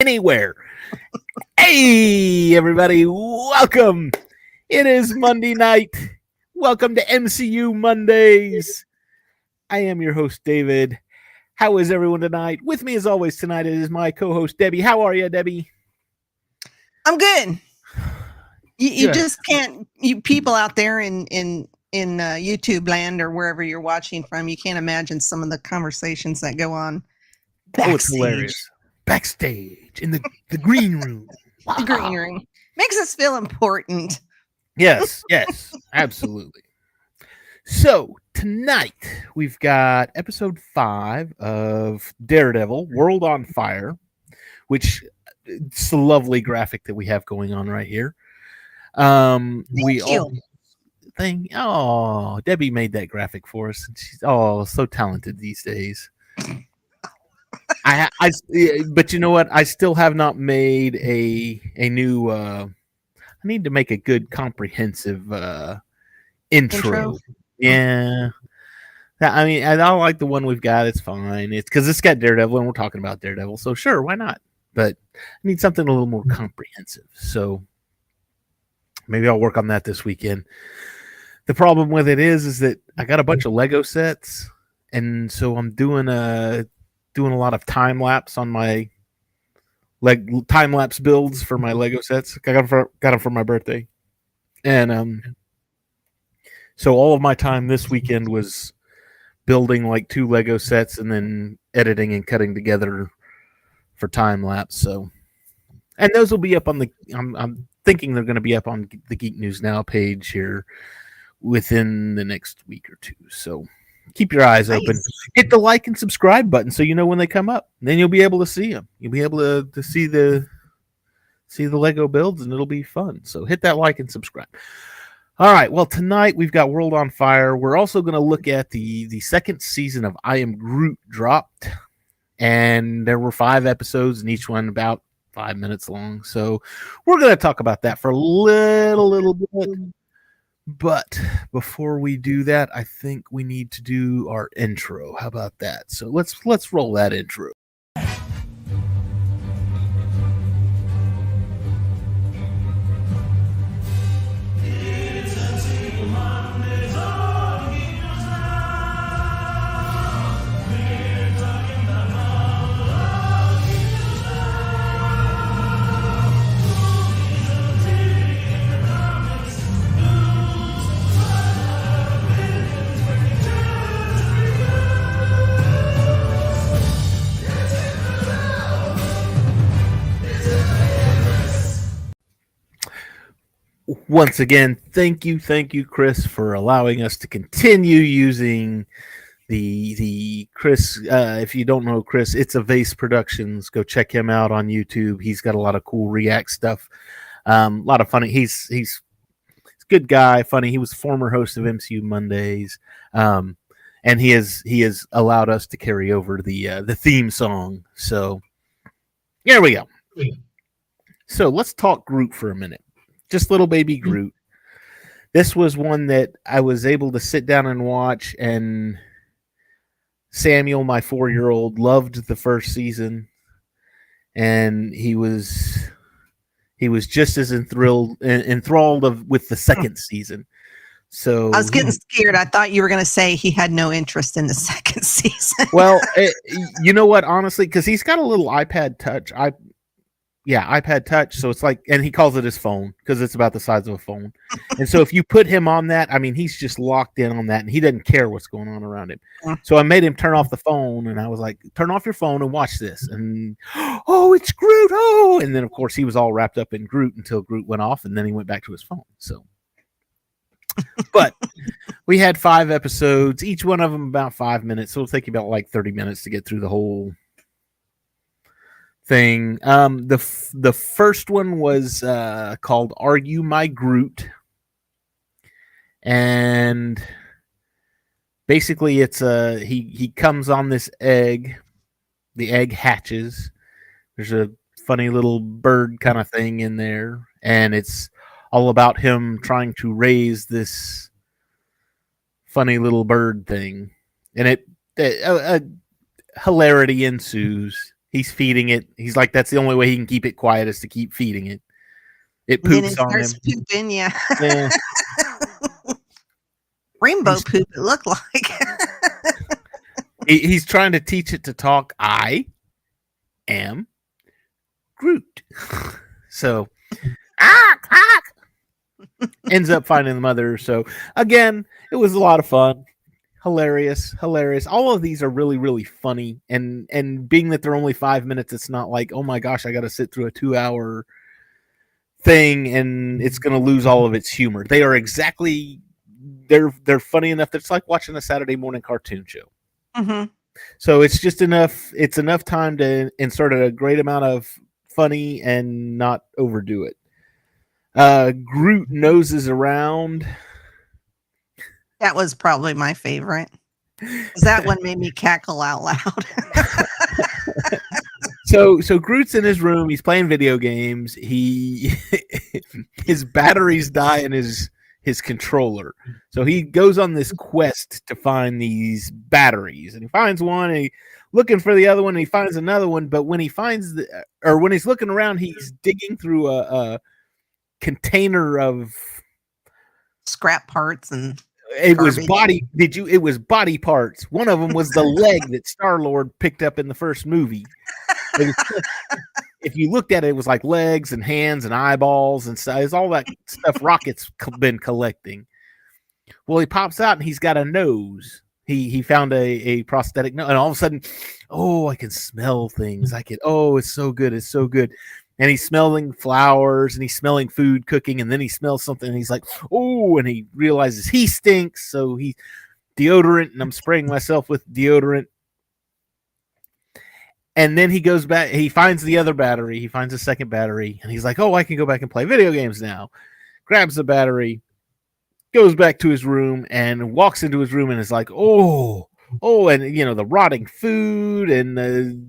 anywhere. hey, everybody, welcome. It is Monday night. Welcome to MCU Mondays. I am your host, David. How is everyone tonight? With me, as always, tonight is my co host, Debbie. How are you, Debbie? I'm good. You, you Good. just can't. You people out there in in in uh, YouTube land or wherever you're watching from, you can't imagine some of the conversations that go on. Oh, it's hilarious. Backstage in the, the green room. The green room makes us feel important. Yes, yes, absolutely. So tonight we've got episode five of Daredevil: World on Fire, which it's a lovely graphic that we have going on right here. Um, we Thank you. all thing. Oh, Debbie made that graphic for us, and she's oh so talented these days. I, I, but you know what? I still have not made a a new. uh I need to make a good comprehensive uh intro. Intro? Yeah. Yeah, I mean, I don't like the one we've got. It's fine. It's because it's got Daredevil, and we're talking about Daredevil, so sure, why not? But I need something a little more comprehensive. So maybe I'll work on that this weekend. The problem with it is, is that I got a bunch of Lego sets, and so I'm doing a doing a lot of time lapse on my like time lapse builds for my Lego sets. I got them for got them for my birthday, and um, so all of my time this weekend was building like two Lego sets and then editing and cutting together for time lapse. So, and those will be up on the. I'm, I'm thinking they're going to be up on the Geek News Now page here within the next week or two. So keep your eyes open. Hit the like and subscribe button so you know when they come up. Then you'll be able to see them. You'll be able to, to see the see the Lego builds and it'll be fun. So hit that like and subscribe. All right. Well, tonight we've got World on Fire. We're also going to look at the the second season of I Am Groot dropped, and there were five episodes, and each one about five minutes long. So we're going to talk about that for a little little bit. But before we do that, I think we need to do our intro. How about that? So let's let's roll that intro. Once again, thank you, thank you, Chris, for allowing us to continue using the the Chris. Uh, if you don't know Chris, it's a Vase Productions. Go check him out on YouTube. He's got a lot of cool React stuff. Um, a lot of funny. He's he's he's a good guy, funny. He was former host of MCU Mondays, um, and he has he has allowed us to carry over the uh, the theme song. So here we go. So let's talk Groot for a minute just little baby mm-hmm. Groot. This was one that I was able to sit down and watch, and Samuel, my four year old, loved the first season, and he was he was just as enthralled enthralled of with the second season. So I was getting scared. I thought you were going to say he had no interest in the second season. well, eh, it, you know what? Honestly, because he's got a little iPad Touch. I yeah, iPad Touch. So it's like, and he calls it his phone because it's about the size of a phone. and so if you put him on that, I mean, he's just locked in on that, and he doesn't care what's going on around him. So I made him turn off the phone, and I was like, "Turn off your phone and watch this." And oh, it's Groot! Oh, and then of course he was all wrapped up in Groot until Groot went off, and then he went back to his phone. So. but we had five episodes, each one of them about five minutes. So it'll take you about like 30 minutes to get through the whole thing. Um, the f- the first one was uh, called "Are You My Groot," and basically it's a he he comes on this egg. The egg hatches. There's a funny little bird kind of thing in there, and it's all about him trying to raise this funny little bird thing, and it, it uh, uh, hilarity ensues He's feeding it. He's like, that's the only way he can keep it quiet is to keep feeding it. It then it poops on him. pooping, yeah. Yeah. Rainbow He's- poop, it looked like. He- he's trying to teach it to talk. I am Groot. So, ah, ah, ends up finding the mother. So again, it was a lot of fun, hilarious, hilarious. All of these are really, really funny, and and being that they're only five minutes, it's not like oh my gosh, I got to sit through a two-hour thing and it's going to lose all of its humor. They are exactly they're they're funny enough that it's like watching a Saturday morning cartoon show. hmm So it's just enough. It's enough time to insert a great amount of funny and not overdo it. Uh, Groot noses around. That was probably my favorite. That one made me cackle out loud. So so Groot's in his room. He's playing video games. He his batteries die in his his controller. So he goes on this quest to find these batteries, and he finds one. And he looking for the other one. And he finds another one. But when he finds the or when he's looking around, he's digging through a, a container of Scrap parts and it was body did you it was body parts. One of them was the leg that star lord picked up in the first movie. Was- if you looked at it it was like legs and hands and eyeballs and stuff. It's all that stuff Rocket's been collecting. Well he pops out and he's got a nose. He he found a, a prosthetic nose and all of a sudden oh i can smell things. I can oh it's so good it's so good and he's smelling flowers and he's smelling food cooking and then he smells something and he's like oh and he realizes he stinks so he deodorant and i'm spraying myself with deodorant. And then he goes back he finds the other battery he finds a second battery and he's like oh i can go back and play video games now. Grabs the battery goes back to his room and walks into his room and is like oh oh and you know the rotting food and the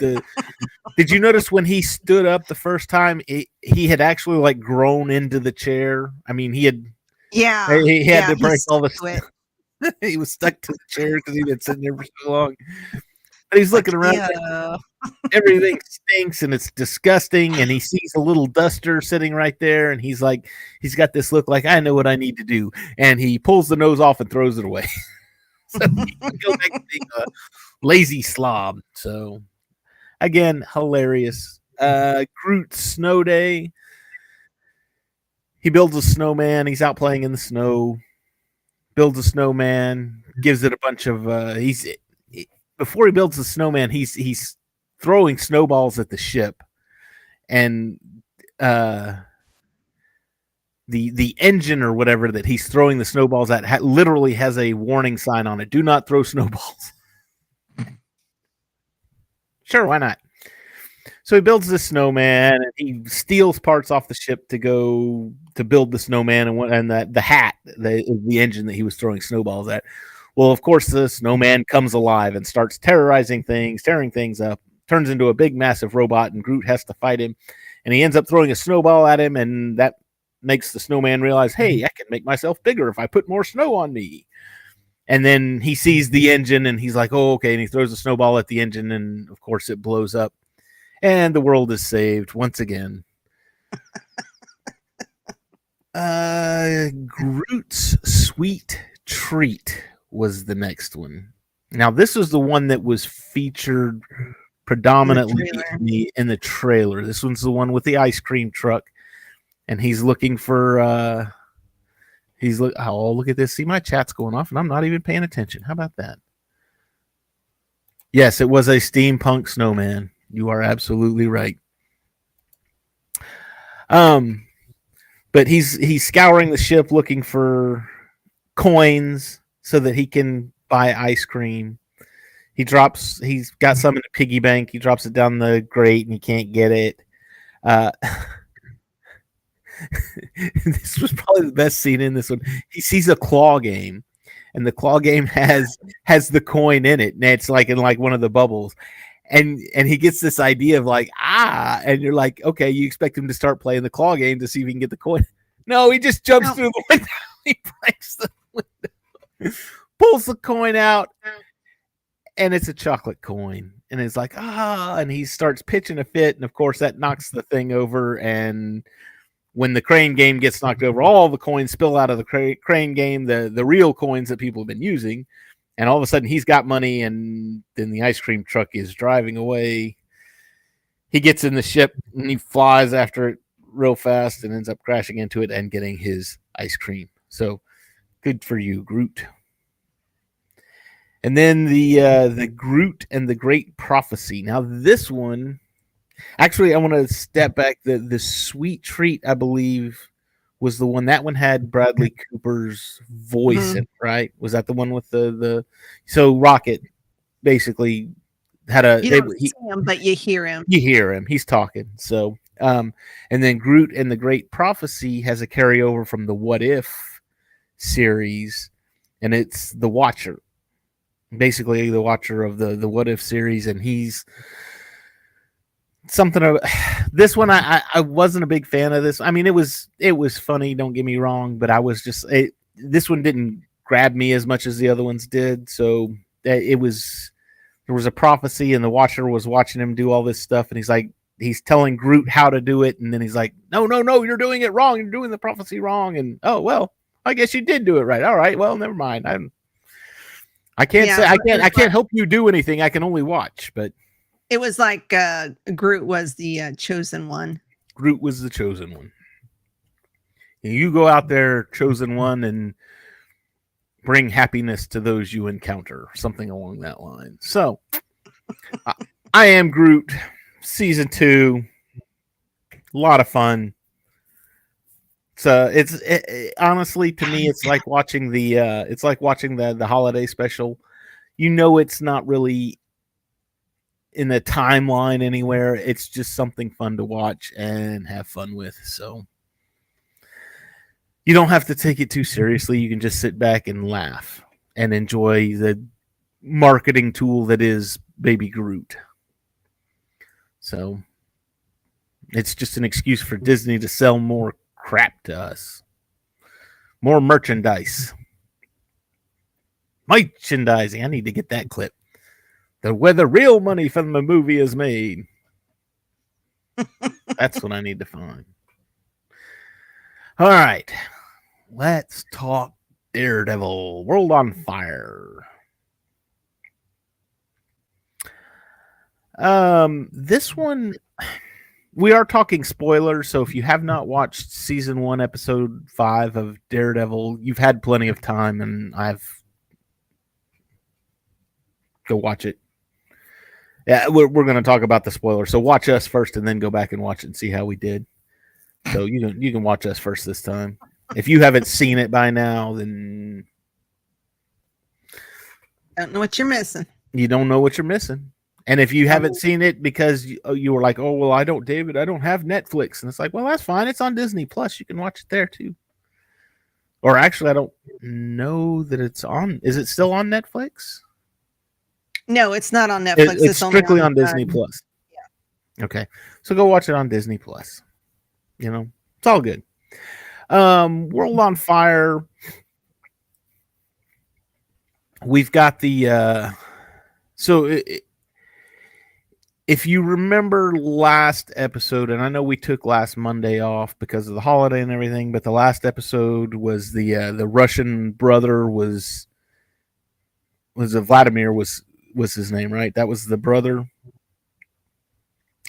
the did you notice when he stood up the first time it, he had actually like grown into the chair? I mean he had yeah, he, he had yeah, to break all the stuff he was stuck to the chair because he'd been sitting there for so long. But he's looking around Yeah. everything stinks and it's disgusting and he sees a little duster sitting right there and he's like he's got this look like i know what i need to do and he pulls the nose off and throws it away. So he can go back to being a lazy slob so again hilarious. Uh groot snow day. He builds a snowman. He's out playing in the snow. Builds a snowman. Gives it a bunch of uh he's before he builds the snowman he's he's throwing snowballs at the ship. And uh the the engine or whatever that he's throwing the snowballs at ha- literally has a warning sign on it. Do not throw snowballs sure why not? So he builds the snowman and he steals parts off the ship to go to build the snowman and what and that the hat the the engine that he was throwing snowballs at. Well of course the snowman comes alive and starts terrorizing things tearing things up turns into a big massive robot and Groot has to fight him. And he ends up throwing a snowball at him and that makes the snowman realize hey mm-hmm. I can make myself bigger if I put more snow on me and then he sees the engine and he's like oh okay and he throws a snowball at the engine and of course it blows up and the world is saved once again uh Groot's sweet treat was the next one now this was the one that was featured predominantly trailer. in the, in the trailer. This one's the one with the ice cream truck, and he's looking for. uh He's look. Oh, look at this! See, my chat's going off, and I'm not even paying attention. How about that? Yes, it was a steampunk snowman. You are absolutely right. Um, but he's he's scouring the ship looking for coins so that he can buy ice cream he drops he's got some in the piggy bank he drops it down the grate and he can't get it uh this was probably the best scene in this one. He sees a claw game and the claw game has has the coin in it and it's like in like one of the bubbles. And and he gets this idea of like ah and you're like okay you expect him to start playing the claw game to see if he can get the coin. No he just jumps No. through the window. He breaks the window. Pulls the coin out and it's a chocolate coin. And is like ah and he starts pitching a fit and of course that knocks the thing over and when the crane game gets knocked over all the coins spill out of the cra- crane game the the real coins that people have been using and all of a sudden he's got money and then the ice cream truck is driving away. He gets in the ship and he flies after it real fast and ends up crashing into it and getting his ice cream. So good for you groot. And then the uh, the Groot and the Great Prophecy. Now this one, actually, I want to step back. The the Sweet Treat, I believe, was the one. That one had Bradley Cooper's voice Mhm. in it, right? Was that the one with the the? So Rocket basically had a. You don't he- see him, but you hear him. you hear him he's talking so um and then groot and the great prophecy has a carryover from the what if series and it's the watcher basically the watcher of the the what if series and he's something of this one I, I wasn't a big fan of this. I mean it was it was funny don't get me wrong but i was just it, this one didn't grab me as much as the other ones did. So uh, it was there was a prophecy and the watcher was watching him do all this stuff and he's like he's telling groot how to do it. And then he's like no no no you're doing it wrong. You're doing the prophecy wrong. And oh well i guess you did do it right. All right. Well never mind. I'm i can't Yeah, say i can't i can't help you do anything i can only watch but It was like uh, Groot was the uh, chosen one. groot was the chosen one. And you go out there chosen one and bring happiness to those you encounter something along that line. So I, I am groot season two. A lot of fun. So it's it, it- honestly to me it's like watching the uh it's like watching the the holiday special. You know it's not really in the timeline anywhere it's just something fun to watch and have fun with so you don't have to take it too seriously you can just sit back and laugh and enjoy the marketing tool that is baby groot so it's just an excuse for Disney to sell more crap to us. More merchandise. Merchandising. I need to get that clip. The where the real money from the movie is made. That's what I need to find. All right. Let's talk Daredevil. World on Fire. Um, this one we are talking spoilers, so if you have not watched season one, episode five of Daredevil, you've had plenty of time, and I've go watch it. Yeah, we're, we're going to talk about the spoiler, so watch us first, and then go back and watch it and see how we did. So you can you can watch us first this time. If you haven't seen it by now, then Don't know what you're missing. you don't know what you're missing. And if you haven't seen it because you, oh, you were like, oh well, I don't, David, I don't have Netflix, and it's like, well, that's fine. It's on Disney Plus. You can watch it there too. Or actually, I don't know that it's on. Is it still on Netflix? No, it's not on It- Netflix. it's only strictly on uh, Disney Plus. Yeah. Okay, so go watch it on Disney Plus. You know, it's all good. Um, World on Fire. We've got the uh, so i i- if you remember last episode, and I know we took last Monday off because of the holiday and everything, but the last episode was the uh, the Russian brother was was a Vladimir was was his name, right? That was the brother.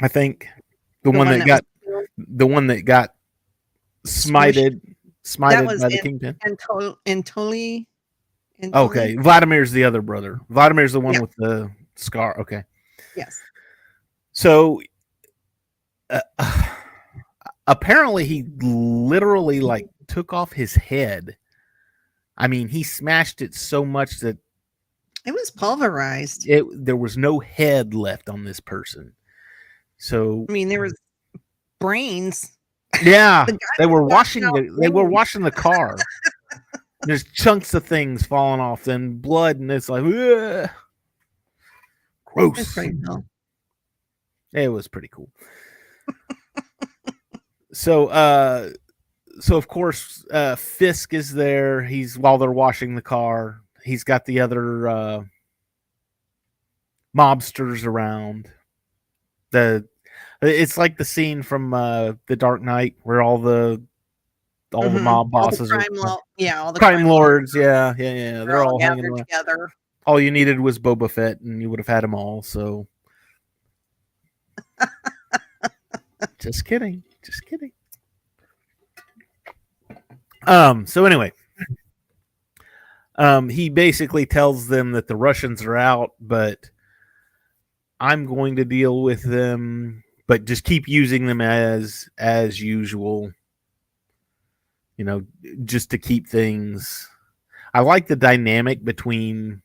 I think the, one, that, got was the one that got smited smited by the in- kingpin. Antol- Antoli. Antoli? Okay, Vladimir's the other brother. Vladimir's the one Yeah. with the scar. Okay, Yes. so uh, apparently he literally like took off his head. I mean, he smashed it so much that It was pulverized. it there was no head left on this person. So I mean, there was brains. yeah, The they were washing the, they were washing the car. There's chunks of things falling off, and blood, and it's like, "Ugh." Gross. It was pretty cool. so uh so of course uh Fisk is there. He's while they're washing the car. He's got the other uh mobsters around. The it's like the scene from uh, the Dark Knight where all the all the Mhm. mob All the bosses crime are lo- yeah, all the crime lords. Yeah, yeah, yeah. They're all hanging gathered around. together. All you needed was Boba Fett, and you would have had them all. So, just kidding, just kidding. Um. So anyway, um, he basically tells them that the Russians are out, but I'm going to deal with them, but just keep using them as as usual. You know, just to keep things. I like the dynamic between.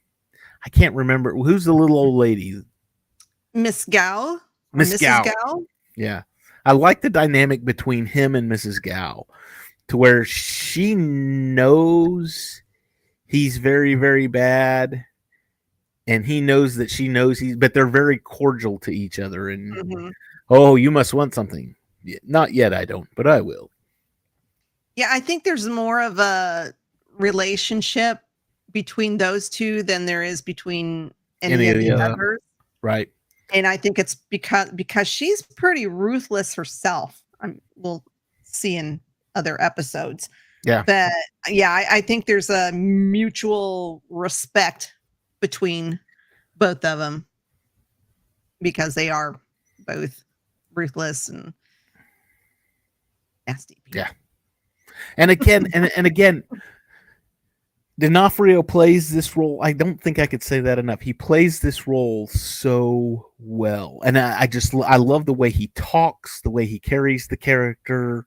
I can't remember who's the little old lady. Miss or Miss. Gao. Gao. Yeah. I like the dynamic between him and Mrs. Gao to where she knows he's very, very bad. And he knows that she knows he's, but they're very cordial to each other. And, Mhm. oh, you must want something. Not yet, I don't, but I will. Yeah, I think there's more of a relationship between those two than there is between any, Any of the other- others. Right. And I think it's because because she's pretty ruthless herself. I'm, we'll see in other episodes. Yeah. But yeah, I, I think there's a mutual respect between both of them because they are both ruthless and nasty. people. Yeah. And again, and, and again, D'Onofrio plays this role. I don't think I could say that enough. He plays this role so well, and I, I just I love the way he talks, the way he carries the character.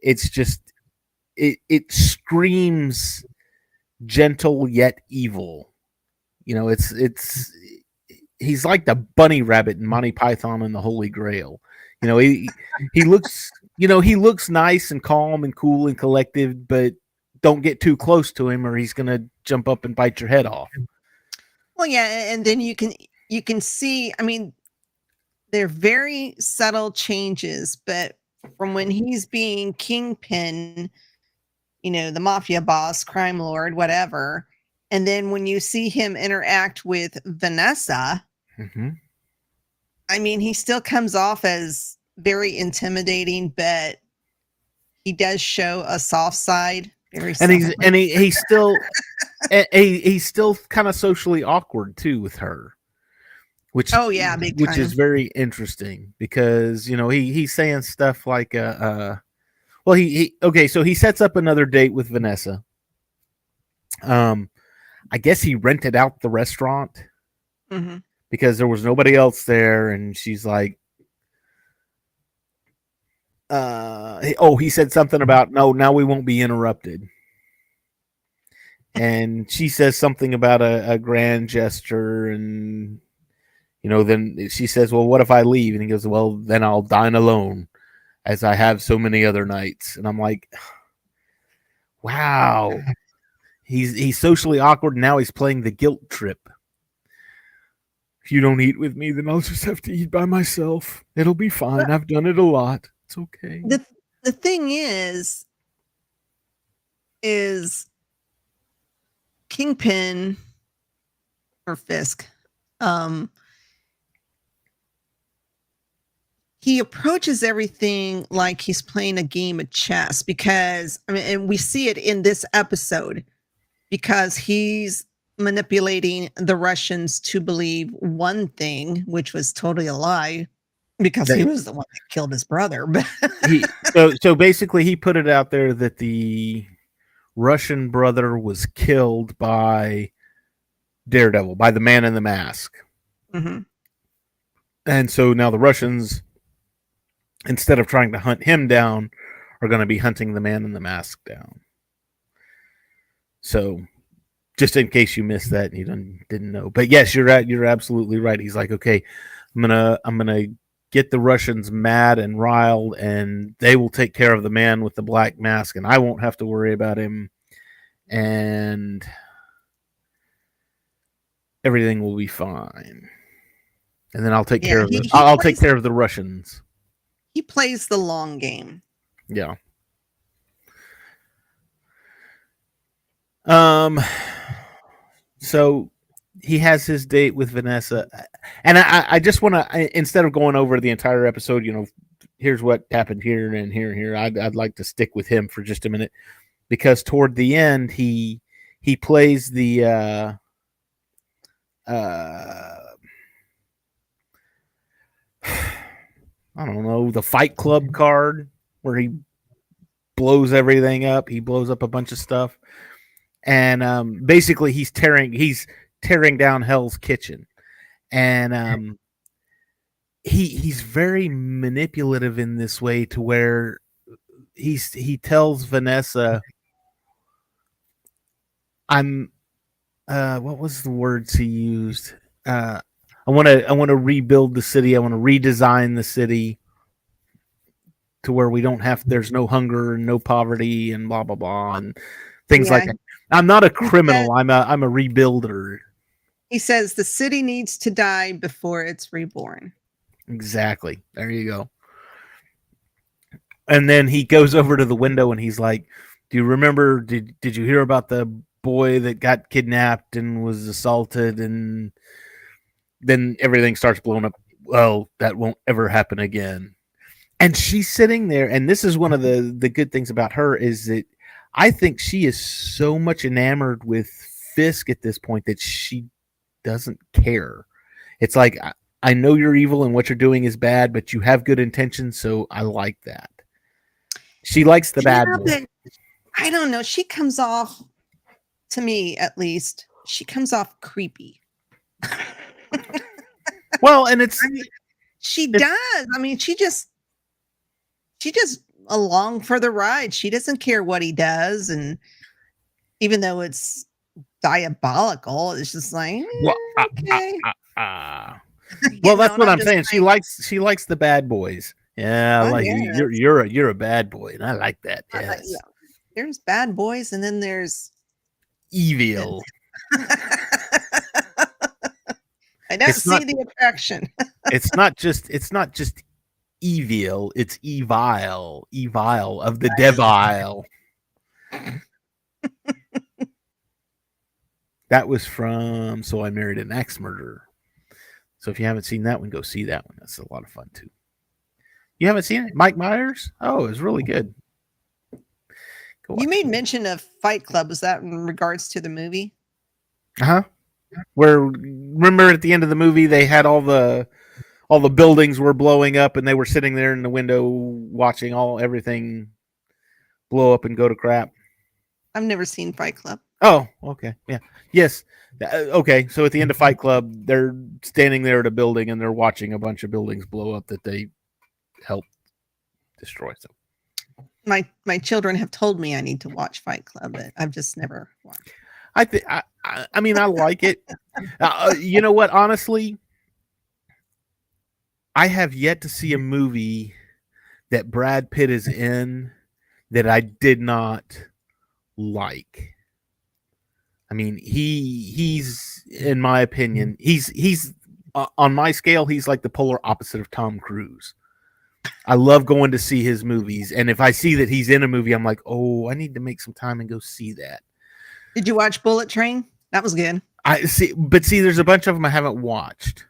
It's just it it screams gentle yet evil. You know, it's it's he's like the bunny rabbit in Monty Python and the Holy Grail. You know, he he looks you know he looks nice and calm and cool and collected, but don't get too close to him or he's gonna jump up and bite your head off. Well, yeah, and then you can you can see. I mean, they're very subtle changes, but from when he's being kingpin, you know, the mafia boss, crime lord, whatever, and then when you see him interact with Vanessa, Mm-hmm. I mean, he still comes off as very intimidating, but he does show a soft side. Very And he's and he, he's still and he, he's still kind of socially awkward too with her. Which Oh, yeah, which is very interesting because you know he he's saying stuff like uh, uh well he, he okay so he sets up another date with Vanessa. Um I guess he rented out the restaurant Mhm. because there was nobody else there and she's like uh oh he said something about no now we won't be interrupted and she says something about a, a grand gesture and you know then she says well what if i leave and he goes well then i'll dine alone as i have so many other nights and i'm like wow he's he's socially awkward and now he's playing the guilt trip. If you don't eat with me then i'll just have to eat by myself. It'll be fine. I've done it a lot. It's okay. The the thing is is kingpin or fisk um he approaches everything like he's playing a game of chess because i mean and we see it in this episode because he's manipulating the russians to believe one thing which was totally a lie because he was the one that killed his brother he, so so basically he put it out there that the Russian brother was killed by Daredevil, by the man in the mask. Mhm. And so now the Russians instead of trying to hunt him down are going to be hunting the man in the mask down. So just in case you missed that and you didn't, didn't know. But yes, you're right you're absolutely right. He's like, "Okay, I'm going to I'm to get the Russians mad and riled, and they will take care of the man with the black mask, and I won't have to worry about him, and everything will be fine. And then I'll take Yeah, care of he- the, he I'll I'll take care of the Russians. He plays the long game. Yeah. Um. So he has his date with Vanessa, and I, I just want to instead of going over the entire episode, you know, here's what happened here and here and here. I'd, I'd like to stick with him for just a minute because toward the end he he plays the uh, uh, I don't know the Fight Club card where he blows everything up. He blows up a bunch of stuff, and um, basically he's tearing he's tearing down Hell's Kitchen, and um, he he's very manipulative in this way to where he's he tells Vanessa, "I'm." Uh, what was the words he used? Uh, I want to I want to rebuild the city. I want to redesign the city to where we don't have there's no hunger and no poverty and blah blah blah and things yeah. like that. I'm not a criminal. I'm a I'm a rebuilder. He says the city needs to die before it's reborn. Exactly. There you go. And then he goes over to the window and he's like, "Do you remember did did you hear about the boy that got kidnapped and was assaulted and then everything starts blowing up. Well, that won't ever happen again. And she's sitting there and this is one of the the good things about her is that i think she is so much enamored with fisk at this point that she doesn't care. It's like i, I know you're evil and what you're doing is bad but you have good intentions so i like that. She likes the yeah, bad i don't know. She comes off to me at least she comes off creepy well and it's she it's, does i mean she just she just along for the ride. She doesn't care what he does, and even though it's diabolical, it's just like well, eh, okay. Uh, uh, uh, well, that's what I'm, saying. Like, she likes she likes the bad boys. Yeah, like you're you're a you're a bad boy, and I like that. Yes. yeah. There's bad boys, and then there's evil. I don't it's see not, the attraction. it's not just it's not just evil. It's evil, evil of the devil. that was from So I Married an Axe Murderer. So if you haven't seen that one, go see that one. That's a lot of fun too. You haven't seen it? Mike Myers? Oh, it was really good. You made mention of Fight Club. Was that in regards to the movie? Uh huh. Where remember at the end of the movie they had all the all the buildings were blowing up and they were sitting there in the window watching all everything blow up and go to crap. I've never seen Fight Club. Oh, okay. Yeah. Yes. Uh, okay. So at the end of Fight Club, they're standing there at a building and they're watching a bunch of buildings blow up that they helped destroy. So my my children have told me I need to watch Fight Club, but I've just never watched. I think I, I mean I like it. Uh, you know what? Honestly, I have yet to see a movie that Brad Pitt is in that I did not like. I mean, he he's in my opinion, he's he's uh, on my scale, he's like the polar opposite of Tom Cruise. I love going to see his movies, and if I see that he's in a movie, I'm like, oh, I need to make some time and go see that. Did you watch Bullet Train? That was good. I see, but see, there's a bunch of them I haven't watched.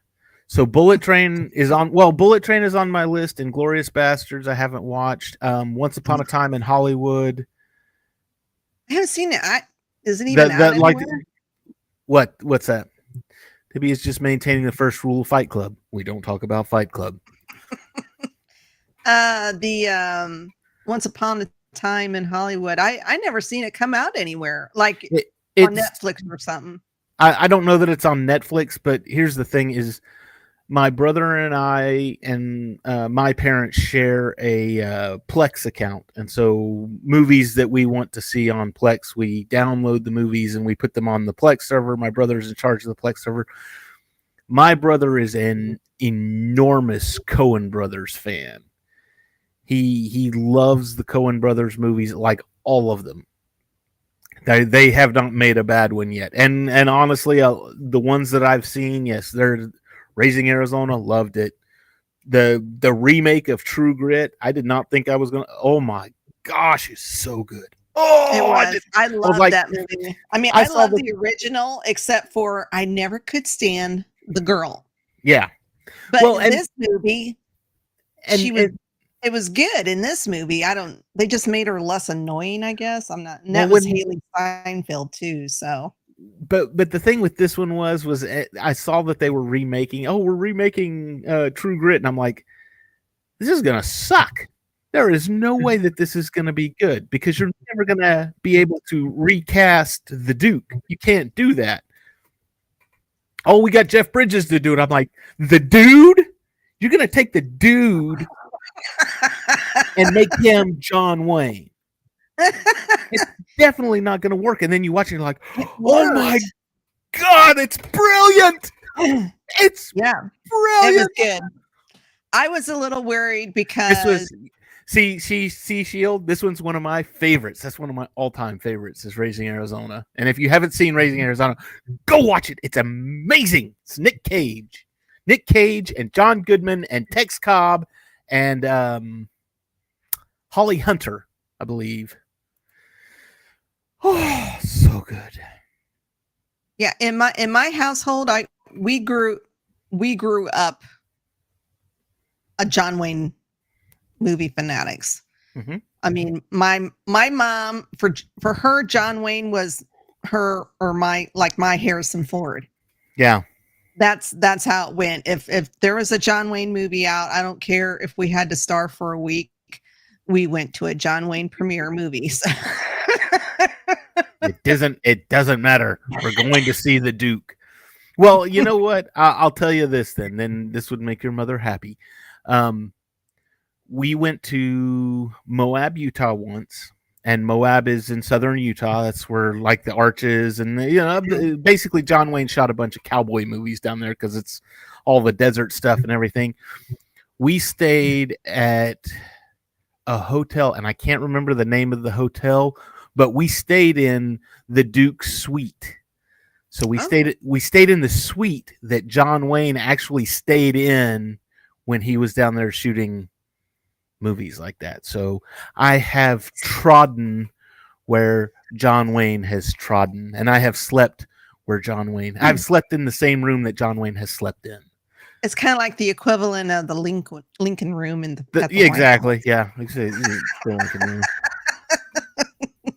So Bullet Train is on. Well, Bullet Train is on my list, and Glorious Bastards I haven't watched. Um, Once Upon a Time in Hollywood. I haven't seen it. I, isn't even that, that like what? What's that? Maybe it's just maintaining the first rule of Fight Club. We don't talk about Fight Club. uh, the um, Once Upon a Time in Hollywood. I I never seen it come out anywhere, like it, on Netflix or something. I, I don't know that it's on Netflix, but here's the thing: is my brother and I and uh, my parents share a uh, Plex account, and so movies that we want to see on Plex, we download the movies and we put them on the Plex server. My brother is in charge of the Plex server. My brother is an enormous Coen Brothers fan. He he loves the Coen Brothers movies, like all of them. They they have not made a bad one yet, and and honestly, uh, the ones that I've seen, yes, they're Raising Arizona, loved it. The the remake of True Grit, I did not think I was gonna. Oh my gosh, it's so good. Oh, it I was. did- I love like- that movie. I mean, I I, love the- the original, except for I never could stand the girl. yeah. But Well, in and- this movie, And, she was. and- it was good in this movie. I don't. They just made her less annoying. I guess I'm not. And Well, that was Hailee Steinfeld too. So but but the thing with this one was was eh, I saw that they were remaking. Oh, we're remaking uh, True Grit, and I'm like, this is gonna suck. There is no way that this is gonna be good because you're never gonna be able to recast the Duke. You can't do that. Oh, we got Jeff Bridges to do it. I'm like, the dude. You're gonna take the dude and make him John Wayne. It's definitely not gonna work. And then you watch it, and you're like, oh my god, it's brilliant. It's yeah, it brilliant. was good. I was a little worried because This was see, see, see, Shield. This one's one of my favorites. That's one of my all-time favorites. Is Raising Arizona. And if you haven't seen Raising mm-hmm. Arizona, go watch it. It's amazing. It's Nick Cage, Nick Cage, and John Goodman, and Tex Cobb, and um, Holly Hunter, I believe. Oh, so good. yeah in my in my household i we grew we grew up a john wayne movie fanatics Mhm. i mean my my mom for for her john wayne was her or my like my harrison ford Yeah. That's that's how it went. If if there was a john wayne movie out i don't care if we had to star for a week we went to a john wayne premiere movie so. It doesn't it doesn't matter. We're going to see the duke. Well you know what? I- i'll tell you this then then this would make your mother happy. Um we went to moab utah once and moab is in southern utah that's where like the arches and you know basically john wayne shot a bunch of cowboy movies down there because it's all the desert stuff and everything we stayed at a hotel and i can't remember the name of the hotel but we stayed in the Duke suite. So we Oh. stayed we stayed in the suite that John Wayne actually stayed in when he was down there shooting movies like that. So I have trodden where John Wayne has trodden and I have slept where John Wayne I've hmm. slept in the same room that John Wayne has slept in. it's kind of like the equivalent of the lincoln lincoln room in the, The- the House. exactly. Yeah. Like I said, yeah, the Lincoln room.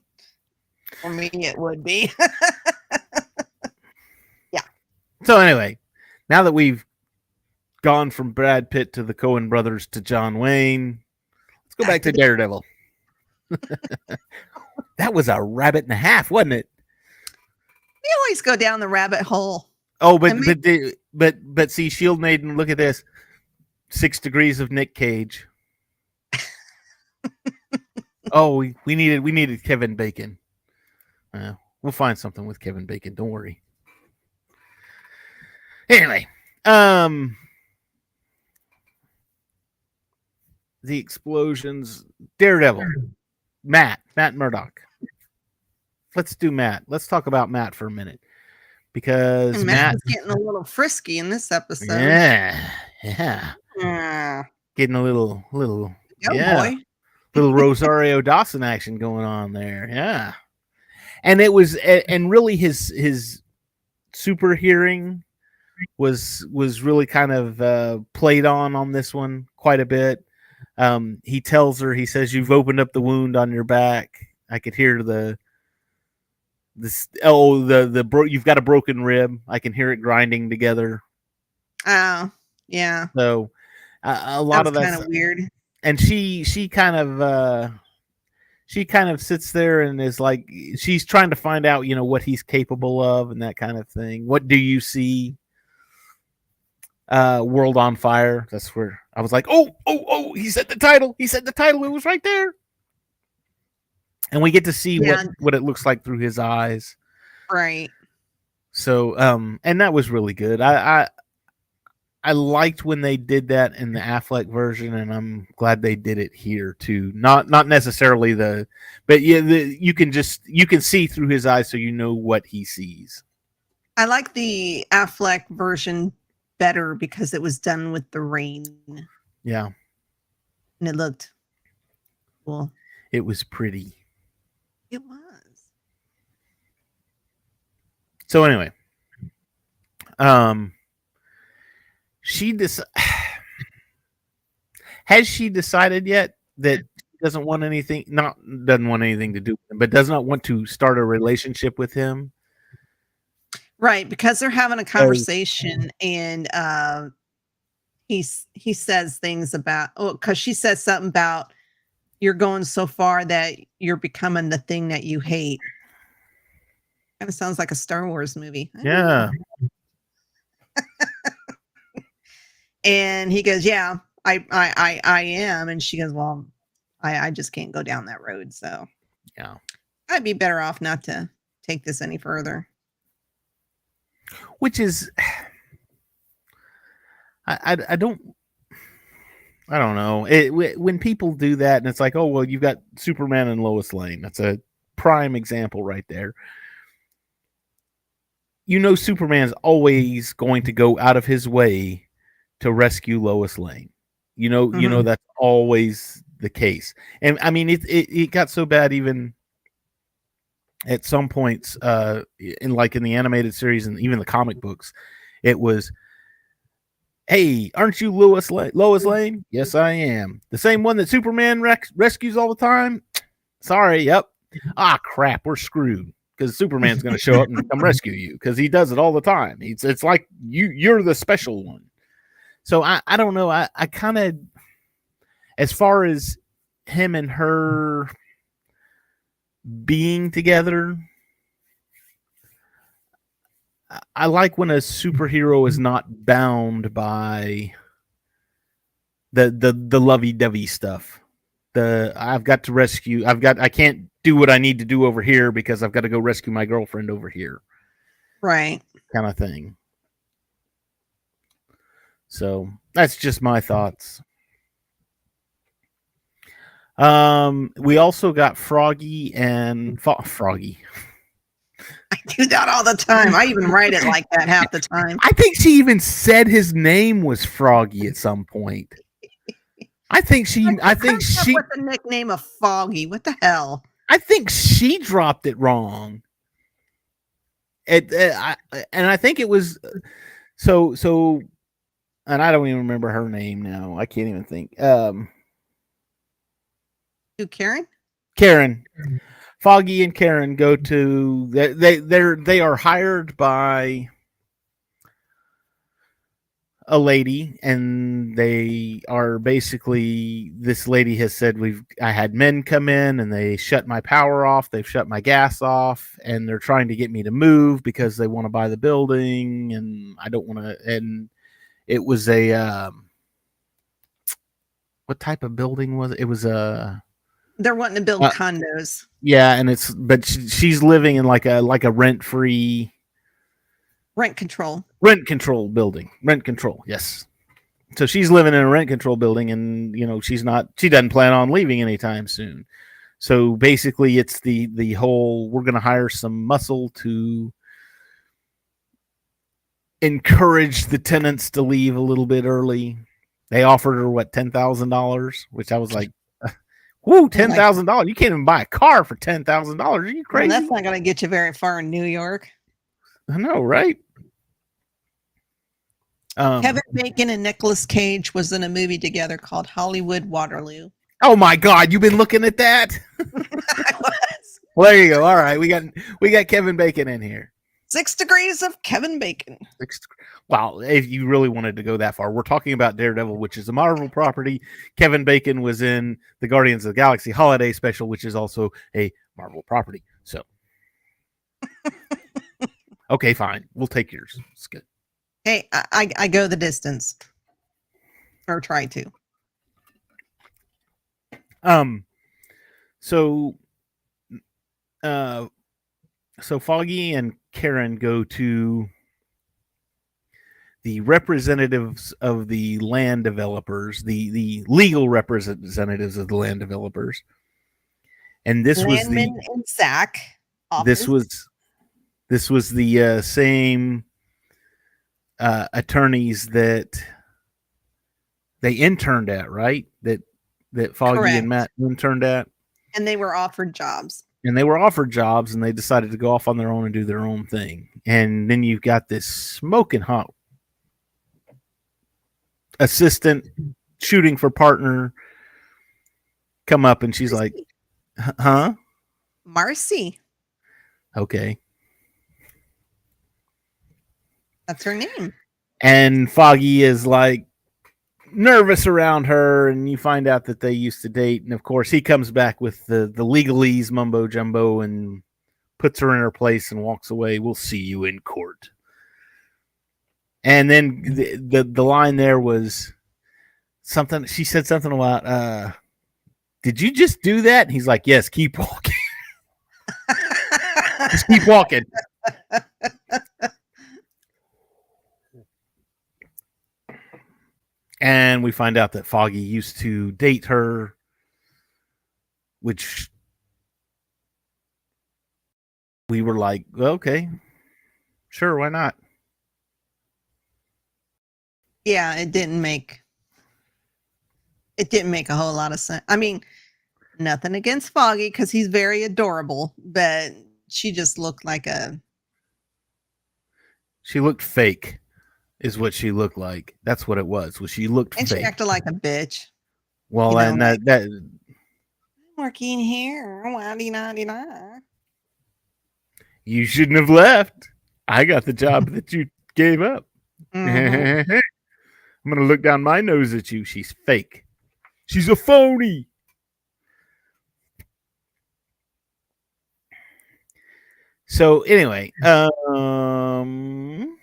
For me, it would be. Yeah. So anyway, now that we've gone from Brad Pitt to the Coen brothers to John Wayne, let's go back to Daredevil. that was a rabbit and a half, wasn't it? we always go down the rabbit hole. Oh, but I mean- but the, but but see, Shield Maiden, look at this. Six degrees of Nick Cage. oh, we, we needed we needed Kevin Bacon. Uh, we'll find something with Kevin Bacon. Don't worry. Anyway, um, the explosions. Daredevil. Matt. Matt Murdock. Let's do Matt. Let's talk about Matt for a minute because And Matt. Matt getting a little frisky in this episode. Yeah, yeah, Yeah. getting a little, little, Go Yeah. boy. little Rosario Dawson action going on there. Yeah, and it was, and really his his super hearing was was really kind of uh, played on on this one quite a bit. Um, he tells her, he says, "You've opened up the wound on your back." I could hear the this oh the the bro- you've got a broken rib. I can hear it grinding together. Oh, yeah. So uh, a lot That of was that kind of weird. and she she kind of uh she kind of sits there and is like she's trying to find out you know what he's capable of and that kind of thing what do you see uh world on fire that's where i was like oh oh oh he said the title he said the title it was right there and we get to see Yeah. what what it looks like through his eyes Right. so um and that was really good i i I liked when they did that in the Affleck version, and I'm glad they did it here too. Not not necessarily the, but yeah, the, you can just you can see through his eyes, so you know what he sees. I like the Affleck version better because it was done with the rain Yeah, and it looked cool. it was pretty. It was. So anyway, um, she dis- has she decided yet that she doesn't want anything not doesn't want anything to do with him, but does not want to start a relationship with him? Right, because they're having a conversation and uh he's he says things about oh because she says something about you're going so far that you're becoming the thing that you hate. Kind of sounds like a Star Wars movie. I don't know. Yeah. And he goes, Yeah, I I I, I am. And she goes, Well, I, I just can't go down that road. So Yeah. I'd be better off not to take this any further. Which is I I, I don't I don't know. It, when people do that and it's like, "Oh, well, you've got Superman and Lois Lane." That's a prime example right there. You know Superman's always going to go out of his way to rescue Lois Lane. You know, you know mm-hmm. that's always the case. And I mean, it it, it got so bad even at some points, uh, in like in the animated series and even the comic books, it was, "Hey, aren't you Lois La- Lois Lane? Yes, I am. The same one that Superman rec- rescues all the time. Sorry, yep. Ah, crap, we're screwed." Because Superman's going to show up and come rescue you because he does it all the time. It's it's like you you're the special one. So I, I don't know. I, I kind of, as far as him and her being together, I- like when a superhero is not bound by the the the lovey dovey stuff. The I've got to rescue. I've got. I can't do what I need to do over here because I've got to go rescue my girlfriend over here, Right. kind of thing. So that's just my thoughts. Um, we also got Froggy and Fo- Froggy. I do that all the time. I even write it like that half the time. I think she even said his name was Froggy at some point. I think she. I think she. with the nickname of Foggy. What the hell? I think she dropped it wrong. It, uh, I, and I think it was so so, and I don't even remember her name now. I can't even think. Um, You Karen? Karen, Foggy and Karen go to they they they're they are hired by a lady and they are basically this lady has said we've I had men come in and they shut my power off, they've shut my gas off and they're trying to get me to move because they want to buy the building and I don't want to and it was a um what type of building was it? It was a They're wanting to build Uh, condos. yeah, and it's but she, she's living in like a like a rent free Rent control. rent control building. Rent control, yes. So she's living in a rent control building, and you know she's not. She doesn't plan on leaving anytime soon. So basically, it's the the whole we're going to hire some muscle to encourage the tenants to leave a little bit early. They offered her what ten thousand dollars, which I was like, "Whoo, ten thousand dollars! You can't even buy a car for ten thousand dollars. Are you Well, crazy?" that's not going to get you very far in New York. I know, right? Um, Kevin Bacon and Nicolas Cage was in a movie together called Hollywood Waterloo. oh my God, you've been looking at that. I was. Well, there you go. All right, we got we got Kevin Bacon in here. Six degrees of Kevin Bacon. Six- Wow, if you really wanted to go that far, we're talking about Daredevil, which is a Marvel property. Kevin Bacon was in the Guardians of the Galaxy Holiday Special, which is also a Marvel property. So, okay, fine, we'll take yours. It's good. Hey, I, I, I go the distance. Or try to. Um, so, uh, so Foggy and Karen go to the representatives of the land developers, the the legal representatives of the land developers, and this was the and Zach. this was this was the uh, same uh, attorneys that they interned at, right? That that Foggy Correct. and Matt interned at. and they were offered jobs. And they were offered jobs and they decided to go off on their own and do their own thing. And then you've got this smoking hot assistant shooting for partner come up and she's like, huh? Marci. Okay. That's her name. And Foggy is like nervous around her, and you find out that they used to date. And of course, he comes back with the, the legalese mumbo jumbo and puts her in her place and walks away. We'll see you in court. And then the, the, the line there was something she said something about uh did you just do that? And he's like, Yes, keep walking. just keep walking. And we find out that Foggy used to date her, which we were like, okay, sure, why not? Yeah, it didn't make it didn't make a whole lot of sense. I mean, nothing against Foggy because he's very adorable, but she just looked like a she looked fake is what she looked like. That's what it was. Was she looked and fake. she acted like a bitch. well, you know, and that, that I'm working here. Why dee da dee da. you shouldn't have left. I got the job that you gave up. Mhm. I'm gonna look down my nose at you. She's fake. She's a phony. So anyway, um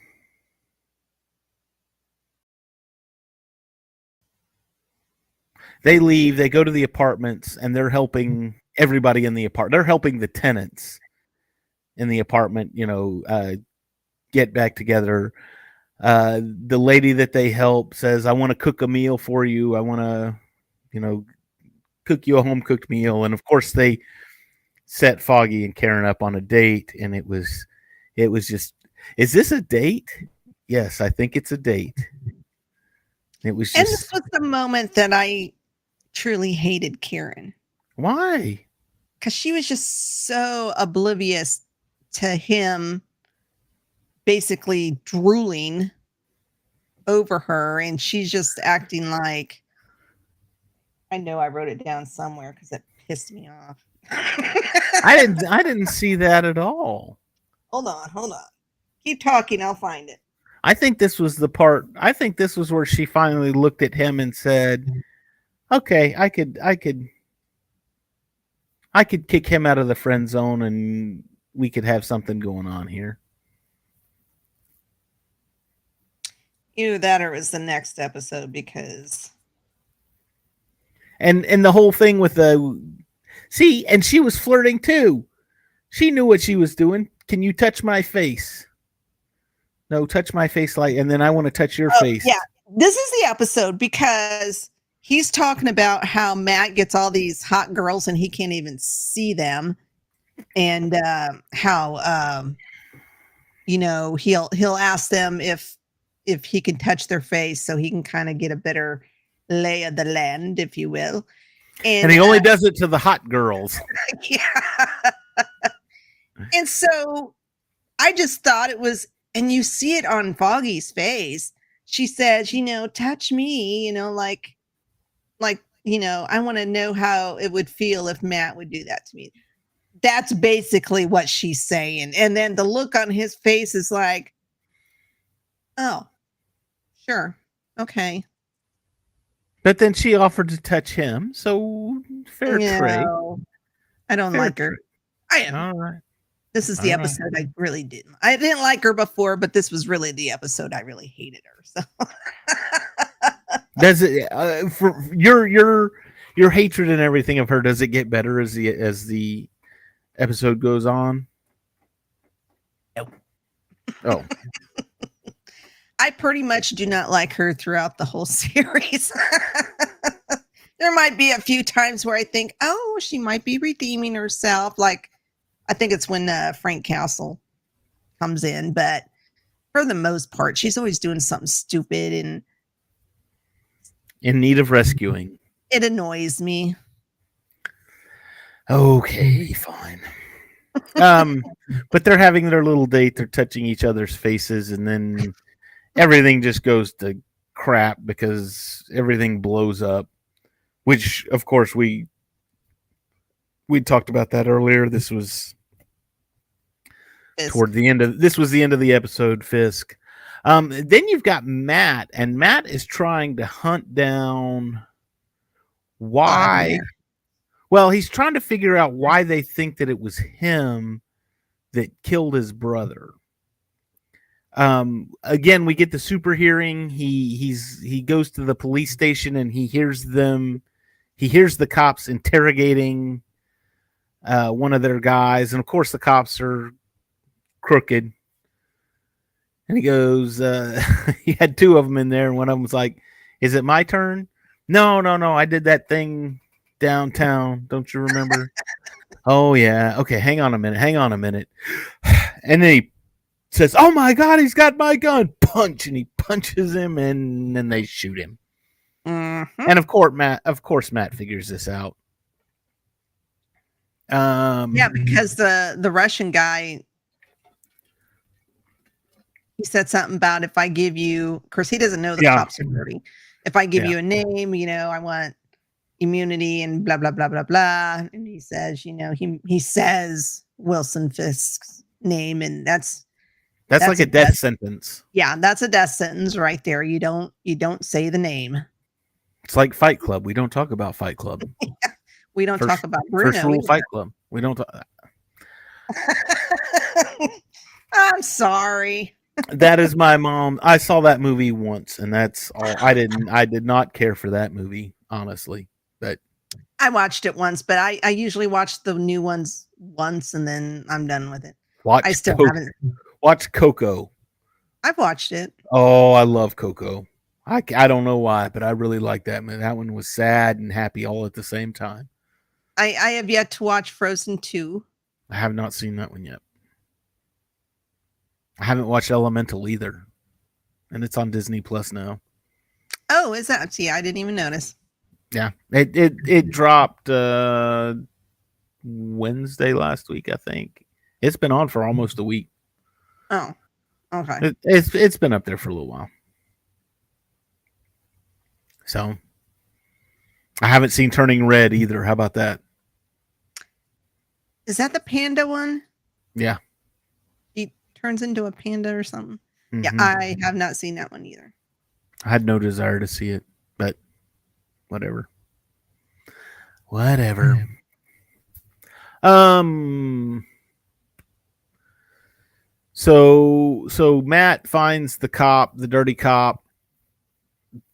they leave, they go to the apartments and they're helping everybody in the apartment. They're helping the tenants in the apartment, you know, uh get back together. Uh the lady that they help says i want to cook a meal for you. I want to you know cook you a home cooked meal. And of course they set foggy and karen up on a date and it was it was just is this a date? Yes i think it's a date. It was And just this was the moment that I truly hated Karen why because she was just so oblivious to him basically drooling over her and she's just acting like I know I wrote it down somewhere because it pissed me off. i didn't i didn't see that at all hold on, hold on. Keep talking, I'll find it. I think this was the part. I think this was where she finally looked at him and said, "Okay, I could, I could, I could kick him out of the friend zone, and we could have something going on here." Either that or it was the next episode because And and the whole thing with the see, and she was flirting too. She knew what she was doing. Can you touch my face? No, touch my face like, and then I want to touch your Oh, face. Yeah, this is the episode because he's talking about how Matt gets all these hot girls and he can't even see them, and uh, how um, you know he'll he'll ask them if if he can touch their face so he can kind of get a better lay of the land, if you will. And, And he only uh, does it to the hot girls. yeah. and so I just thought it was, and you see it on Foggy's face. She says, you know, touch me, you know, like, like, you know, I want to know how it would feel if Matt would do that to me. That's basically what she's saying. And then the look on his face is like, oh, sure. Okay. But then she offered to touch him, so fair trade. No, I don't Fair like her. I am. All right. This is the All right. episode I really didn't. I didn't like her before, but this was really the episode I really hated her. So Does it uh, for your your your hatred and everything of her? Does it get better as the as the episode goes on? No. Oh, I pretty much do not like her throughout the whole series. there might be a few times where I think, oh, she might be redeeming herself. Like I think it's when uh, Frank Castle comes in, but for the most part, she's always doing something stupid and in need of rescuing. it annoys me. Okay, fine. Um, but they're having their little date. They're touching each other's faces, and then everything just goes to crap because everything blows up. Which, of course, we we talked about that earlier. This was Fisk. toward the end of this was the end of the episode. Fisk. Um, then you've got Matt, and Matt is trying to hunt down why. Well, he's trying to figure out why they think that it was him that killed his brother. Um, again, we get the super hearing. He he's he goes to the police station and he hears them. He hears the cops interrogating uh, one of their guys, and of course the cops are crooked. And he goes, uh, he had two of them in there, and one of them was like, "Is it my turn?" No, no, no. I did that thing downtown. Don't you remember? oh yeah. Okay, hang on a minute. Hang on a minute. And then he says, "Oh my god, he's got my gun!" Punch, and he punches him, and then they shoot him. Mhm. And of course, Matt. Of course, Matt figures this out. Um, Yeah, because the the Russian guy he said something about if I give you, of course, he doesn't know the Yeah. cops are dirty. If I give Yeah. you a name, you know, I want immunity and blah blah blah blah blah. And he says, you know, he he says Wilson Fisk's name, and that's that's, that's like a death death- sentence. yeah, that's a death sentence right there. You don't you don't say the name. It's like Fight Club. We don't talk about Fight Club. We don't First- talk about Bruno. First rule, either. Fight Club. We don't. Talk, I'm sorry. That is my mom. I saw that movie once, and that's all. I didn't. I did not care for that movie, honestly. But I watched it once, but I, I usually watch the new ones once and then I'm done with it. watch. I still Co- haven't. watch Coco. I've watched it. Oh, I love Coco. I, I don't know why, but I really like that man. That one was sad and happy all at the same time. I, I have yet to watch Frozen 2. I have not seen that one yet. I haven't watched Elemental either, and it's on Disney Plus now. Oh, is that? See, I didn't even notice. Yeah, it it it dropped uh Wednesday last week, I think. It's been on for almost a week. Oh, okay. It, it's it's been up there for a little while. So I haven't seen Turning Red either. How about that? Is that the panda one? Yeah. He turns into a panda or something. Yeah, Mhm. I have not seen that one either. I had no desire to see it, but whatever. Whatever. Um so so Matt finds the cop, the dirty cop,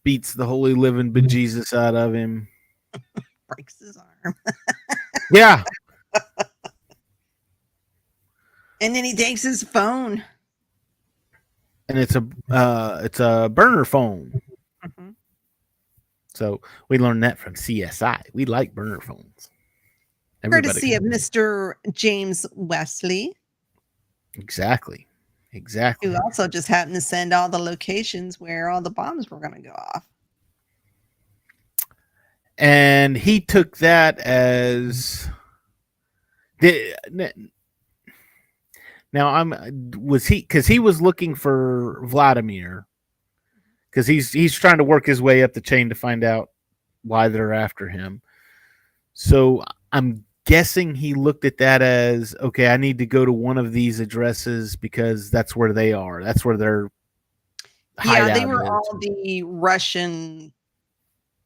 beats the holy living bejesus out of him. Breaks his arm. Yeah. And then he takes his phone. And it's a uh it's a burner phone. Mhm. So we learned that from CSI. We like burner phones. Courtesy of Mr. James Wesley, Exactly. Exactly. who also just happened to send all the locations where all the bombs were going to go off. and he took that as the n- now i'm uh, was he because he was looking for vladimir because he's he's trying to work his way up the chain to find out why they're after him so i'm guessing he looked at that as okay i need to go to one of these addresses because that's where they are that's where they're yeah, they were all the Russian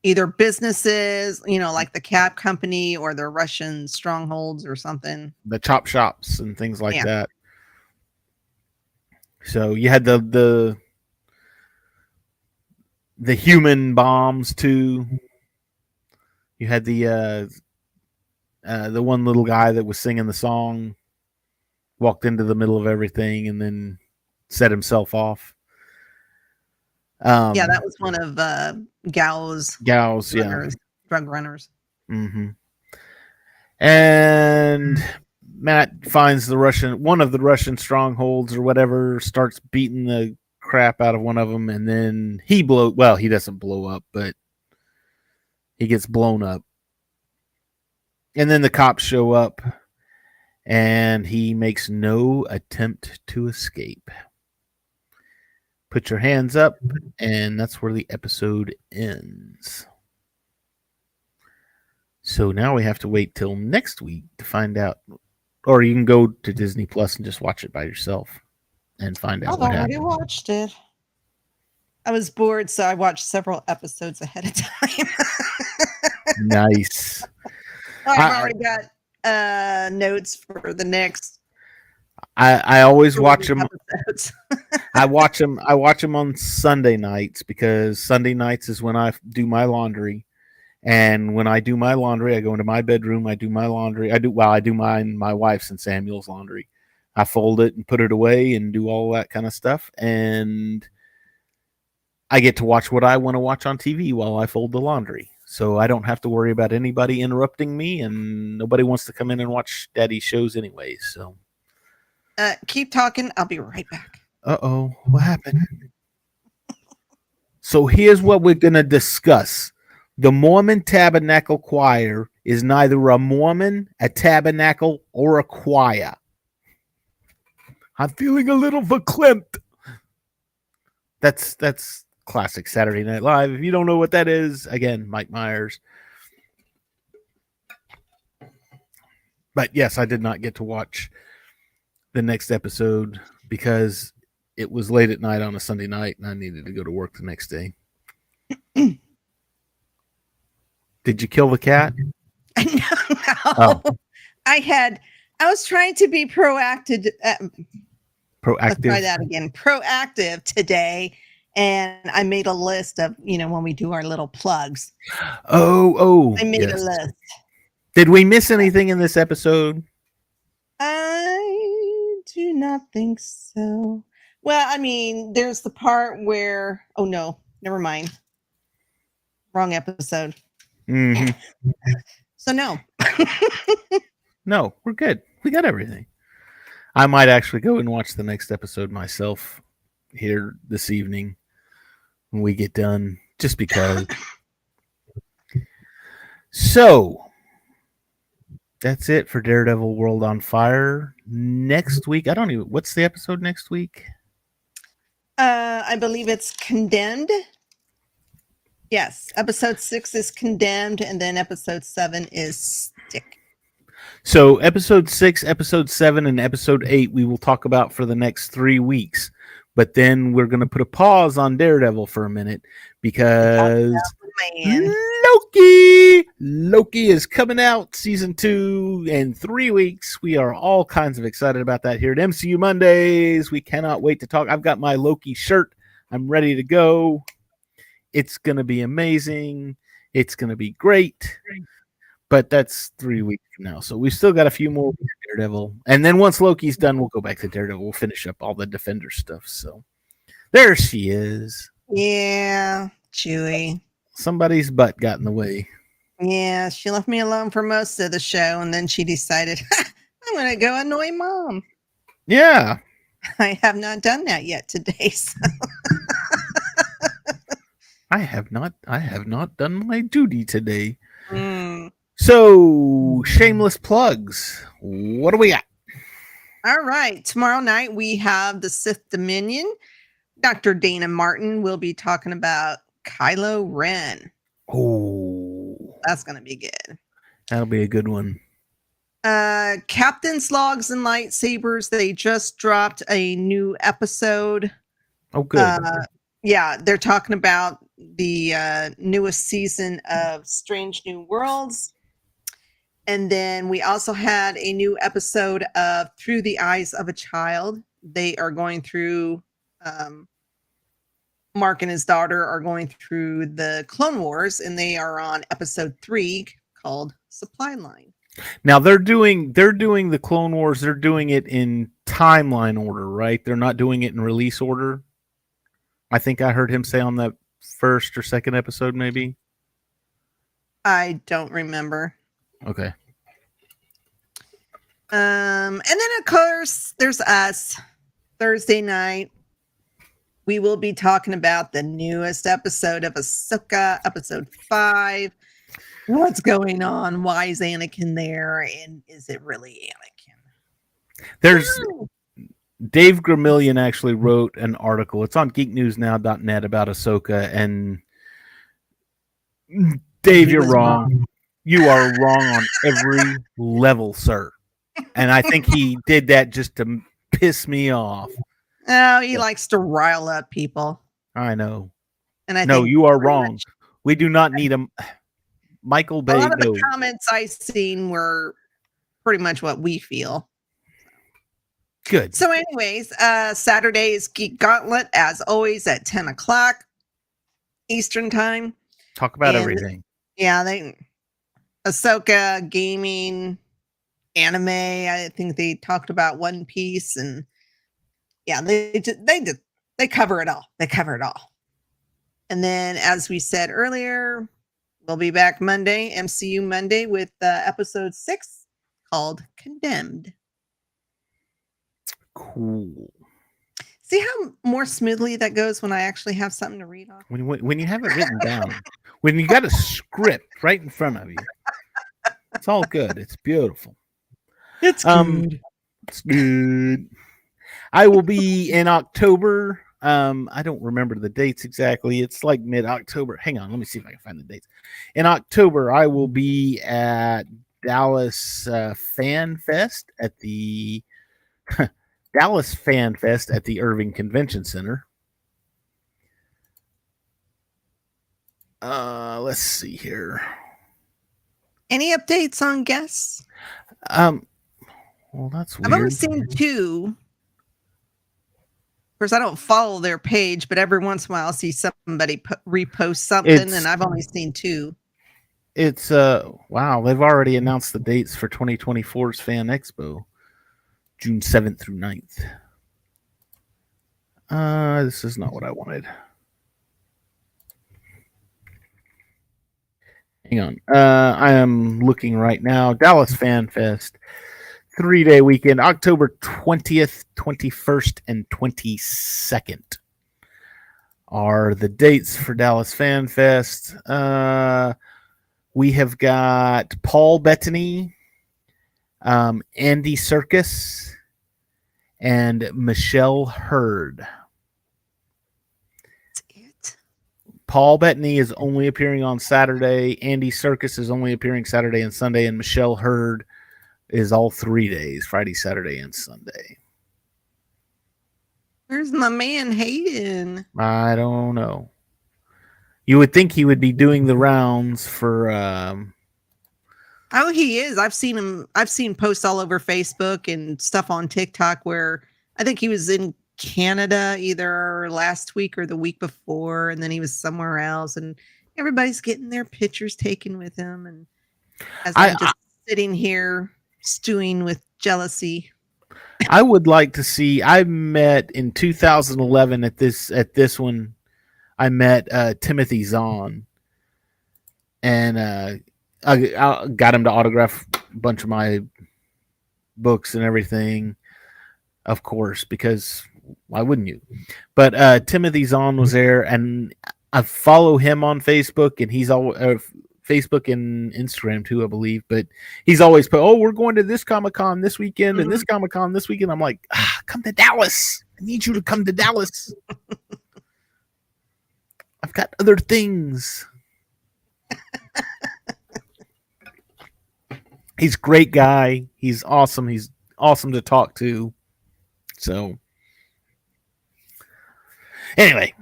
either businesses, you know, like the cab company or the Russian strongholds or something. the chop shops and things like Yeah. that. So you had the the the human bombs too. You had the uh, uh, the one little guy that was singing the song walked into the middle of everything and then set himself off. Um, yeah, that was one of uh Gao's Gao's, yeah. runners, drug runners. hmm And Matt finds the Russian, one of the Russian strongholds or whatever, starts beating the crap out of one of them, and then he blow. Well, he doesn't blow up, but he gets blown up. and then the cops show up and he makes no attempt to escape. Put your hands up, and that's where the episode ends. So now we have to wait till next week to find out, or you can go to Disney Plus and just watch it by yourself and find out I've already happened. watched it. I was bored, so I watched several episodes ahead of time. nice. I've I- already got uh notes for the next I, I always watch them. I watch them. I watch them on Sunday nights because Sunday nights is when I do my laundry, and when I do my laundry, I go into my bedroom. I do my laundry. I do well. I do mine, my wife's and Samuel's laundry. I fold it and put it away and do all that kind of stuff, and I get to watch what I want to watch on TV while I fold the laundry. So I don't have to worry about anybody interrupting me, and nobody wants to come in and watch daddy shows anyway. So, uh keep talking. I'll be right back. uh oh, what happened? So here's what we're going to discuss. The Mormon Tabernacle Choir is neither a Mormon, a tabernacle, or a choir. I'm feeling a little verklempt. That's that's classic Saturday Night Live. If you don't know what that is, again, Mike Myers. But yes, I did not get to watch the next episode because it was late at night on a Sunday night and I needed to go to work the next day. Did you kill the cat? no, Oh. I had I was trying to be proactive uh, let's try that again. Proactive today. And I made a list of, you know, when we do our little plugs. Oh, oh. I made yes. a list. Did we miss anything in this episode? I do not think so. Well, I mean, there's the part where oh no, never mind. Wrong episode. Mhm. So no. No, we're good. We got everything. I might actually go and watch the next episode myself here this evening when we get done, just because. so that's it for Daredevil World on Fire. Next week, I don't even. What's the episode next week? Uh I believe it's condemned. Yes, episode six is condemned, and then episode seven is stick. So, episode six, episode seven, and episode eight, we will talk about for the next three weeks. But then we're going to put a pause on Daredevil for a minute because. Loki, Loki is coming out season two in three weeks. We are all kinds of excited about that here at MCU Mondays. We cannot wait to talk. I've got my Loki shirt. I'm ready to go. It's going to be amazing. It's going to be great. But that's three mm-hmm. weeks from now. So we've still got a few more mm-hmm. Daredevil. And then once Loki's mm-hmm. done, we'll go back to Daredevil. We'll finish up all the Defender stuff. So there she is. Yeah, Chewy. Somebody's butt got in the way. Yeah, she left me alone for most of the show, and then she decided I'm going to go annoy mom. Yeah. I have not done that yet today. So. I have not I have not done my duty today. Mm. So shameless plugs. What do we got? All right. Tomorrow night we have the Sith Dominion. Dr. Dana Martin will be talking about Kylo Ren. Oh That's going to be good. that'll be a good one. Uh, Captain's Logs and Lightsabers. They just dropped a new episode. Oh good. Uh, yeah, they're talking about the uh, newest season of Strange New Worlds. And then we also had a new episode of Through the Eyes of a Child. They are going through, um, Mark and his daughter are going through the Clone Wars, and they are on episode three called Supply Line. now they're doing they're doing the Clone Wars, they're doing it in timeline order, right? They're not doing it in release order. I think I heard him say on the first or second episode, maybe. I don't remember. Okay. Um, and then of course there's us Thursday night. We will be talking about the newest episode of Ahsoka, episode five. what's going on? Why is Anakin there? And is it really Anakin? There's Dave Gramillion actually wrote an article. It's on geeknewsnow.net about Ahsoka. And Dave, you're wrong. wrong. You are wrong on every level, sir. And I think he did that just to piss me off. Oh, he likes to rile up people. I know. And I no, you are wrong. much We do not need him. Michael Bay. A lot of No. the comments I've seen were pretty much what we feel. Good. So, anyways, uh Saturday is Geek Gauntlet as always at 10 o'clock Eastern time. Talk about and- everything. Yeah, they Ahsoka gaming, anime. I think they talked about One Piece and yeah, they they did they cover it all. They cover it all. And then, as we said earlier, we'll be back Monday, MCU Monday, with uh, episode six called Condemned. Cool. See how more smoothly that goes when I actually have something to read off. When, you- when you have it written down, when you got a script right in front of you, it's all good. It's beautiful. It's Um, It's good. I will be in October. Um, I don't remember the dates exactly. It's like mid October. Hang on, let me see if I can find the dates. In October, I will be at Dallas uh, Fan Fest at the Dallas Fan Fest at the Irving Convention Center. Uh, let's see here. Any updates on guests? Um, well, that's weird. I've only seen two. Of course, I don't follow their page, but every once in a while I'll see somebody po- repost something, It's- and I've only seen two. It's uh wow, they've already announced the dates for 2024's Fan Expo, June 7th through 9th. Uh this is not what I wanted. Hang on. Uh I am looking right now. Dallas Fan Fest. 3-day weekend, October 20th, 21st and 22nd are the dates for Dallas Fan Fest. Uh we have got Paul Bettany, um, Andy Serkis, and Michelle Hurd. That's it. Paul Bettany is only appearing on Saturday. Andy Serkis is only appearing Saturday and Sunday, and Michelle Hurd is all three days Friday, Saturday, and Sunday. Where's my man Hayden? I don't know. You would think he would be doing the rounds for um, Oh, he is. I've seen him. I've seen posts all over Facebook and stuff on TikTok where I think he was in Canada either last week or the week before, and then he was somewhere else, and everybody's getting their pictures taken with him. And as I- I'm just sitting here stewing with jealousy. I would like to see. I met in 2011 at this at this one. I met uh, Timothy Zahn, and uh, I, I got him to autograph a bunch of my books and everything. Of course, because why wouldn't you? But uh, Timothy Zahn was there, and I follow him on Facebook, and he's all uh, Facebook and Instagram too, I believe. But he's always put, "Oh, we're going to this Comic Con this weekend and this Comic Con this weekend." I'm like, ah, "Come to Dallas! I need you to come to Dallas." I've got other things. He's great guy. He's awesome. He's awesome to talk to. So, anyway,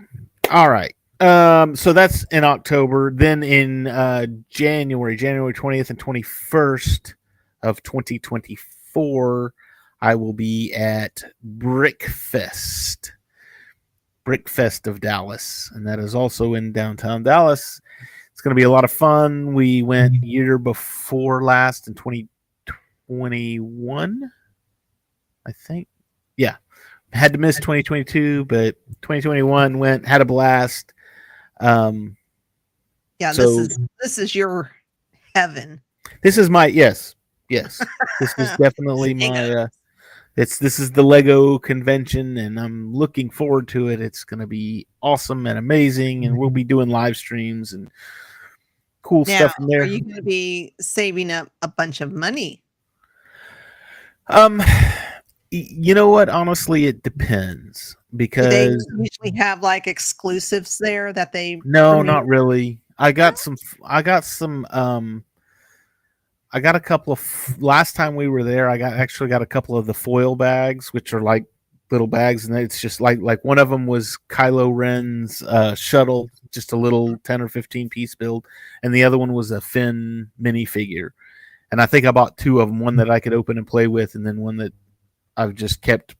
all right. Um, so that's in October. Then in uh, January, January 20th and 21st of 2024, I will be at Brickfest. Brickfest of Dallas, and that is also in downtown Dallas. It's going to be a lot of fun. We went year before last in 2021, I think. Yeah, had to miss 2022, but 2021 went had a blast. Um, Yeah, So- this is this is your heaven. this is my yes, yes. This is definitely my. Uh, it's this is the Lego convention, and I'm looking forward to it. It's going to be awesome and amazing, and we'll be doing live streams and cool Now, stuff in there. are you going to be saving up a bunch of money? Um, you know what? Honestly, it depends Do they usually have like exclusives there that they no, not really. I got some. I got some. Um, I got a couple of. Last time we were there, I got actually got a couple of the foil bags, which are like little bags, and it's just like like one of them was Kylo Ren's uh, shuttle, just a little ten or fifteen piece build, and the other one was a Finn minifigure. And I think I bought two of them, one that I could open and play with, and then one that I've just kept,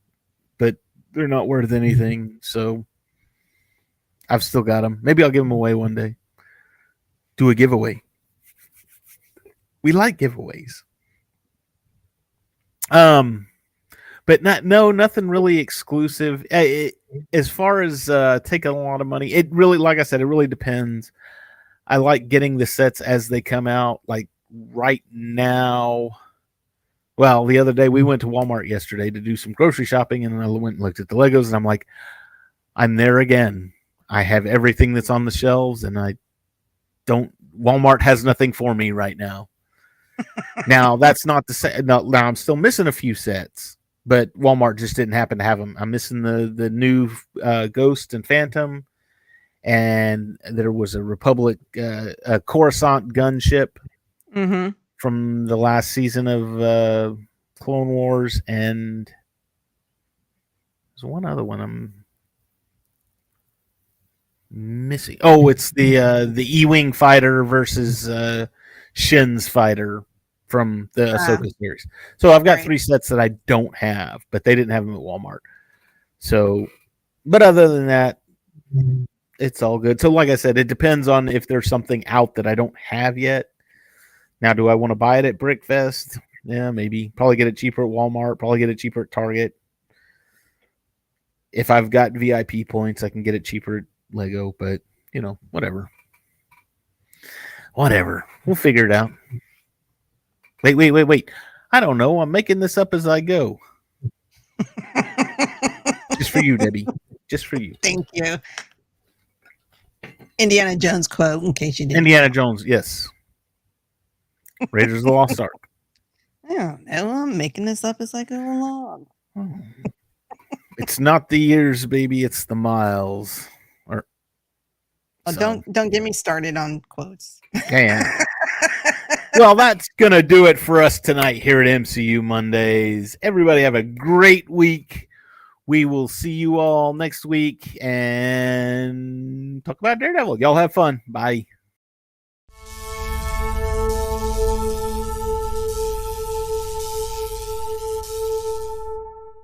but they're not worth anything. So I've still got them. Maybe I'll give them away one day. Do a giveaway. We like giveaways. Um, but not no nothing really exclusive. It- as far as uh, taking a lot of money, it really, like I said, it really depends. I like getting the sets as they come out. Like right now, well, the other day we went to Walmart yesterday to do some grocery shopping, and I went and looked at the Legos, and I'm like, I'm there again. I have everything that's on the shelves, and I don't. Walmart has nothing for me right now. now that's not the say. No, now I'm still missing a few sets, but Walmart just didn't happen to have them. I'm missing the the new uh, Ghost and Phantom, and there was a Republic uh, a Coruscant gunship Mm-hmm. from the last season of uh, Clone Wars, and there's one other one I'm missing. Oh, it's the uh, the E-wing fighter versus uh, Shin's fighter from the Ah. Ahsoka series. So I've got Right. three sets that I don't have, but they didn't have them at Walmart. So, but other than that, it's all good. So, like I said, it depends on if there's something out that I don't have yet. Now, do I want to buy it at Brickfest? Yeah, maybe. Probably get it cheaper at Walmart. Probably get it cheaper at Target. If I've got VIP points, I can get it cheaper at Lego. But you know, whatever. Whatever. We'll figure it out. Wait, wait, wait, wait. I don't know. I'm making this up as I go. Just for you, Debbie. Just for you. Thank you. Indiana Jones quote, in case you didn't. Indiana Jones, yes. Raiders of the Lost Ark. I don't know. I'm making this up as I go along. Oh. It's not the years, baby. It's the miles. Or Oh, so, don't don't get me started on quotes. damn. well, that's gonna do it for us tonight here at MCU Mondays. Everybody have a great week. We will see you all next week and talk about Daredevil. Y'all have fun. Bye.